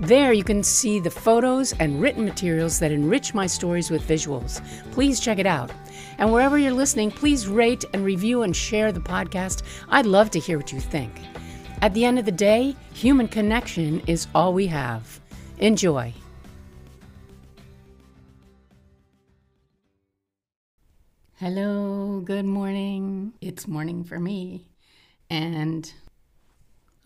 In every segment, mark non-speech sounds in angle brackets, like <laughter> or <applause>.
There you can see the photos and written materials that enrich my stories with visuals. Please check it out. And wherever you're listening, please rate and review and share the podcast. I'd love to hear what you think. At the end of the day, human connection is all we have. Enjoy. Hello, good morning. It's morning for me. And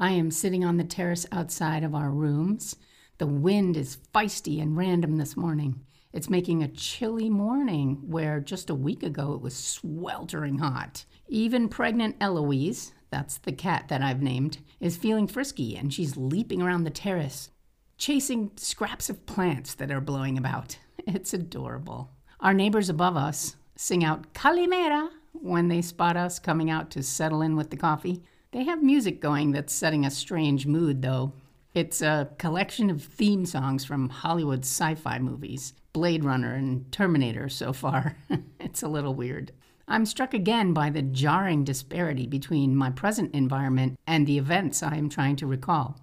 I am sitting on the terrace outside of our rooms. The wind is feisty and random this morning. It's making a chilly morning where just a week ago it was sweltering hot. Even pregnant Eloise, that's the cat that I've named, is feeling frisky and she's leaping around the terrace, chasing scraps of plants that are blowing about. It's adorable. Our neighbors above us sing out Calimera when they spot us coming out to settle in with the coffee. They have music going that's setting a strange mood, though. It's a collection of theme songs from Hollywood sci fi movies, Blade Runner and Terminator so far. <laughs> it's a little weird. I'm struck again by the jarring disparity between my present environment and the events I am trying to recall.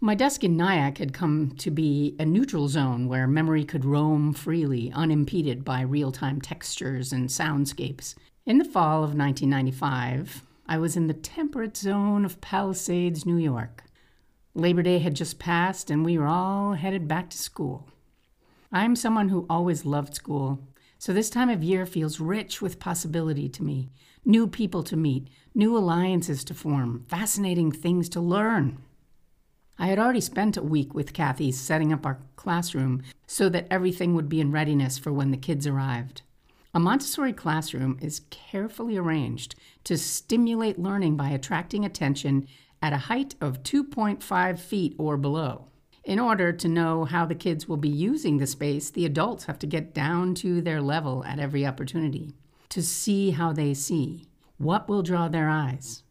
My desk in Nyack had come to be a neutral zone where memory could roam freely, unimpeded by real time textures and soundscapes. In the fall of 1995, I was in the temperate zone of Palisades, New York. Labor Day had just passed, and we were all headed back to school. I'm someone who always loved school, so this time of year feels rich with possibility to me new people to meet, new alliances to form, fascinating things to learn. I had already spent a week with Kathy setting up our classroom so that everything would be in readiness for when the kids arrived. A Montessori classroom is carefully arranged to stimulate learning by attracting attention at a height of 2.5 feet or below. In order to know how the kids will be using the space, the adults have to get down to their level at every opportunity to see how they see, what will draw their eyes.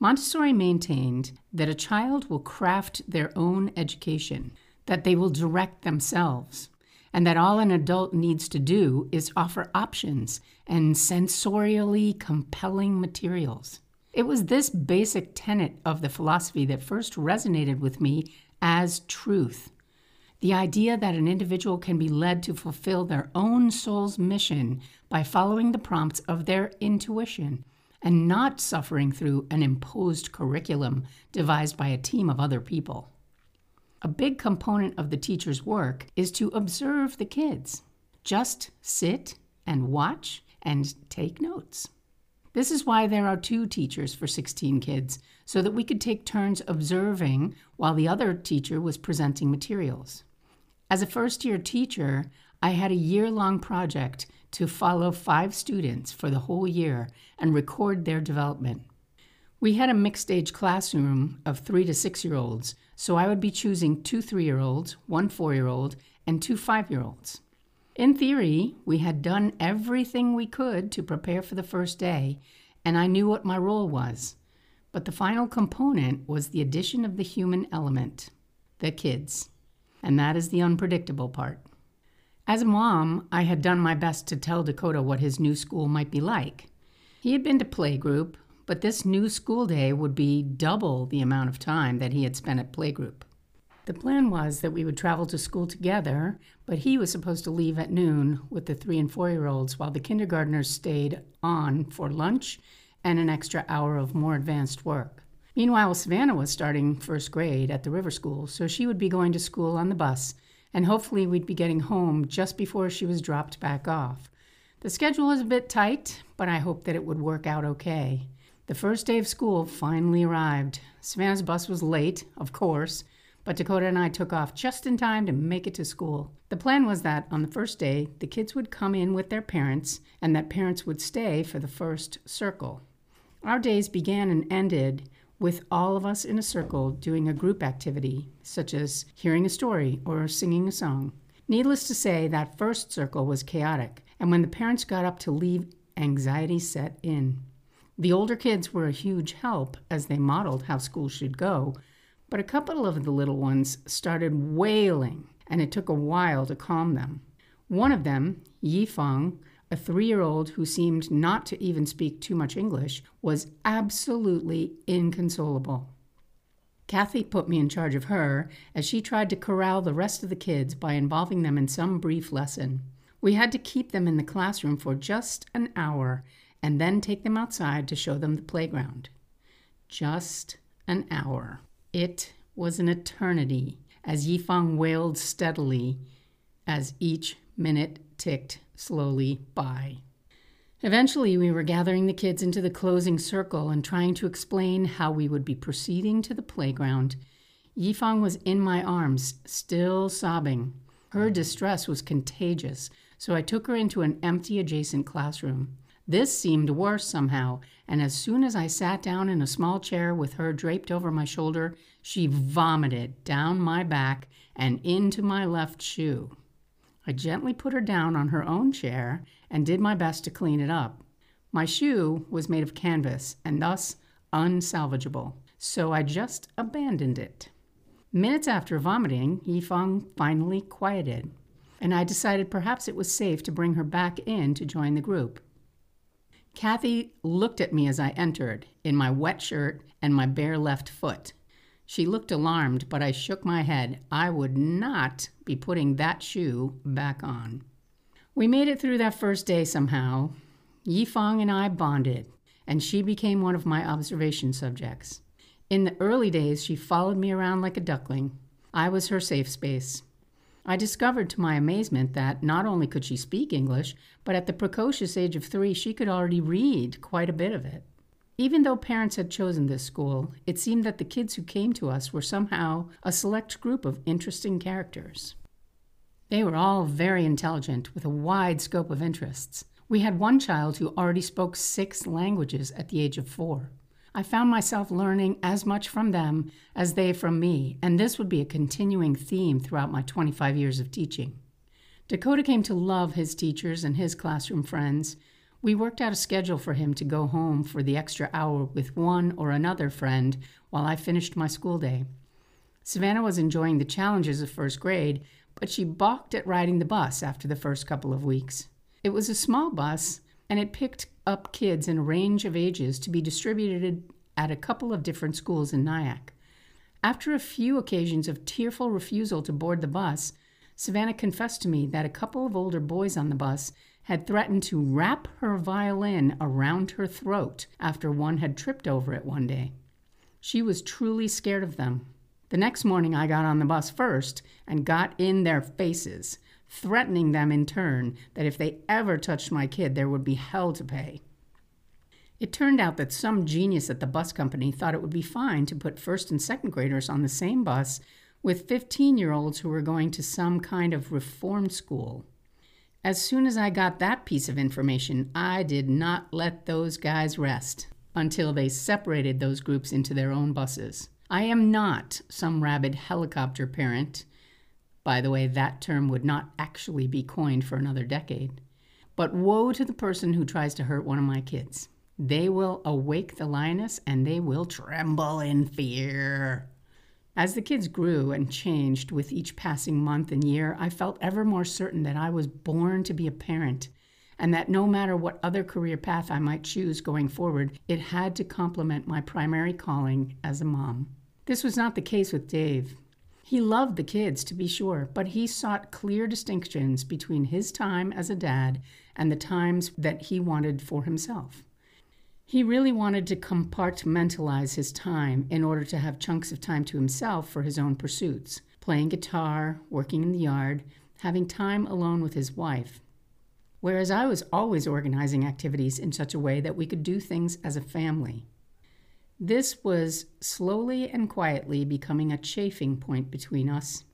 Montessori maintained that a child will craft their own education, that they will direct themselves, and that all an adult needs to do is offer options and sensorially compelling materials. It was this basic tenet of the philosophy that first resonated with me as truth. The idea that an individual can be led to fulfill their own soul's mission by following the prompts of their intuition and not suffering through an imposed curriculum devised by a team of other people. A big component of the teacher's work is to observe the kids. Just sit and watch and take notes. This is why there are two teachers for 16 kids, so that we could take turns observing while the other teacher was presenting materials. As a first year teacher, I had a year long project to follow five students for the whole year and record their development. We had a mixed age classroom of three to six year olds, so I would be choosing two three year olds, one four year old, and two five year olds. In theory, we had done everything we could to prepare for the first day, and I knew what my role was. But the final component was the addition of the human element the kids. And that is the unpredictable part. As a mom, I had done my best to tell Dakota what his new school might be like. He had been to playgroup, but this new school day would be double the amount of time that he had spent at playgroup. The plan was that we would travel to school together, but he was supposed to leave at noon with the three and four year olds while the kindergartners stayed on for lunch and an extra hour of more advanced work. Meanwhile, Savannah was starting first grade at the river school, so she would be going to school on the bus, and hopefully we'd be getting home just before she was dropped back off. The schedule was a bit tight, but I hoped that it would work out okay. The first day of school finally arrived. Savannah's bus was late, of course, but Dakota and I took off just in time to make it to school. The plan was that on the first day, the kids would come in with their parents, and that parents would stay for the first circle. Our days began and ended with all of us in a circle doing a group activity, such as hearing a story or singing a song. Needless to say, that first circle was chaotic, and when the parents got up to leave, anxiety set in. The older kids were a huge help as they modeled how school should go, but a couple of the little ones started wailing, and it took a while to calm them. One of them, Yifeng, a three year old who seemed not to even speak too much English, was absolutely inconsolable. Kathy put me in charge of her as she tried to corral the rest of the kids by involving them in some brief lesson. We had to keep them in the classroom for just an hour and then take them outside to show them the playground. Just an hour. It was an eternity as Yifeng wailed steadily as each minute ticked slowly by. Eventually, we were gathering the kids into the closing circle and trying to explain how we would be proceeding to the playground. Yifeng was in my arms, still sobbing. Her distress was contagious, so I took her into an empty adjacent classroom. This seemed worse somehow, and as soon as I sat down in a small chair with her draped over my shoulder, she vomited down my back and into my left shoe. I gently put her down on her own chair and did my best to clean it up. My shoe was made of canvas and thus unsalvageable, so I just abandoned it. Minutes after vomiting, Yifeng finally quieted, and I decided perhaps it was safe to bring her back in to join the group. Kathy looked at me as I entered, in my wet shirt and my bare left foot. She looked alarmed, but I shook my head. I would not be putting that shoe back on. We made it through that first day somehow. Yifeng and I bonded, and she became one of my observation subjects. In the early days, she followed me around like a duckling. I was her safe space. I discovered to my amazement that not only could she speak English, but at the precocious age of three, she could already read quite a bit of it. Even though parents had chosen this school, it seemed that the kids who came to us were somehow a select group of interesting characters. They were all very intelligent with a wide scope of interests. We had one child who already spoke six languages at the age of four. I found myself learning as much from them as they from me, and this would be a continuing theme throughout my 25 years of teaching. Dakota came to love his teachers and his classroom friends, we worked out a schedule for him to go home for the extra hour with one or another friend while I finished my school day. Savannah was enjoying the challenges of first grade, but she balked at riding the bus after the first couple of weeks. It was a small bus, and it picked up kids in a range of ages to be distributed at a couple of different schools in Nyack. After a few occasions of tearful refusal to board the bus, Savannah confessed to me that a couple of older boys on the bus had threatened to wrap her violin around her throat after one had tripped over it one day. She was truly scared of them. The next morning, I got on the bus first and got in their faces, threatening them in turn that if they ever touched my kid, there would be hell to pay. It turned out that some genius at the bus company thought it would be fine to put first and second graders on the same bus with 15 year olds who were going to some kind of reform school. As soon as I got that piece of information, I did not let those guys rest until they separated those groups into their own buses. I am not some rabid helicopter parent. By the way, that term would not actually be coined for another decade. But woe to the person who tries to hurt one of my kids. They will awake the lioness and they will tremble in fear. As the kids grew and changed with each passing month and year, I felt ever more certain that I was born to be a parent and that no matter what other career path I might choose going forward, it had to complement my primary calling as a mom. This was not the case with Dave. He loved the kids, to be sure, but he sought clear distinctions between his time as a dad and the times that he wanted for himself. He really wanted to compartmentalize his time in order to have chunks of time to himself for his own pursuits playing guitar, working in the yard, having time alone with his wife. Whereas I was always organizing activities in such a way that we could do things as a family. This was slowly and quietly becoming a chafing point between us.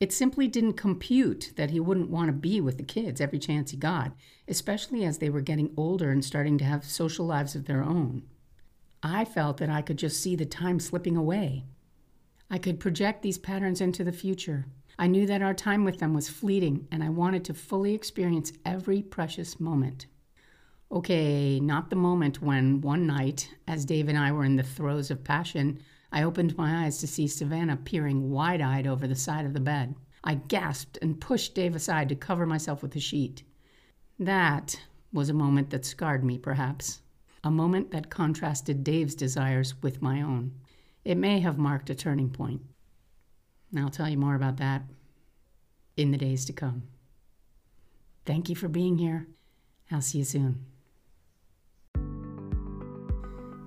It simply didn't compute that he wouldn't want to be with the kids every chance he got, especially as they were getting older and starting to have social lives of their own. I felt that I could just see the time slipping away. I could project these patterns into the future. I knew that our time with them was fleeting, and I wanted to fully experience every precious moment. Okay, not the moment when one night, as Dave and I were in the throes of passion, I opened my eyes to see Savannah peering wide eyed over the side of the bed. I gasped and pushed Dave aside to cover myself with a sheet. That was a moment that scarred me, perhaps. A moment that contrasted Dave's desires with my own. It may have marked a turning point. I'll tell you more about that in the days to come. Thank you for being here. I'll see you soon.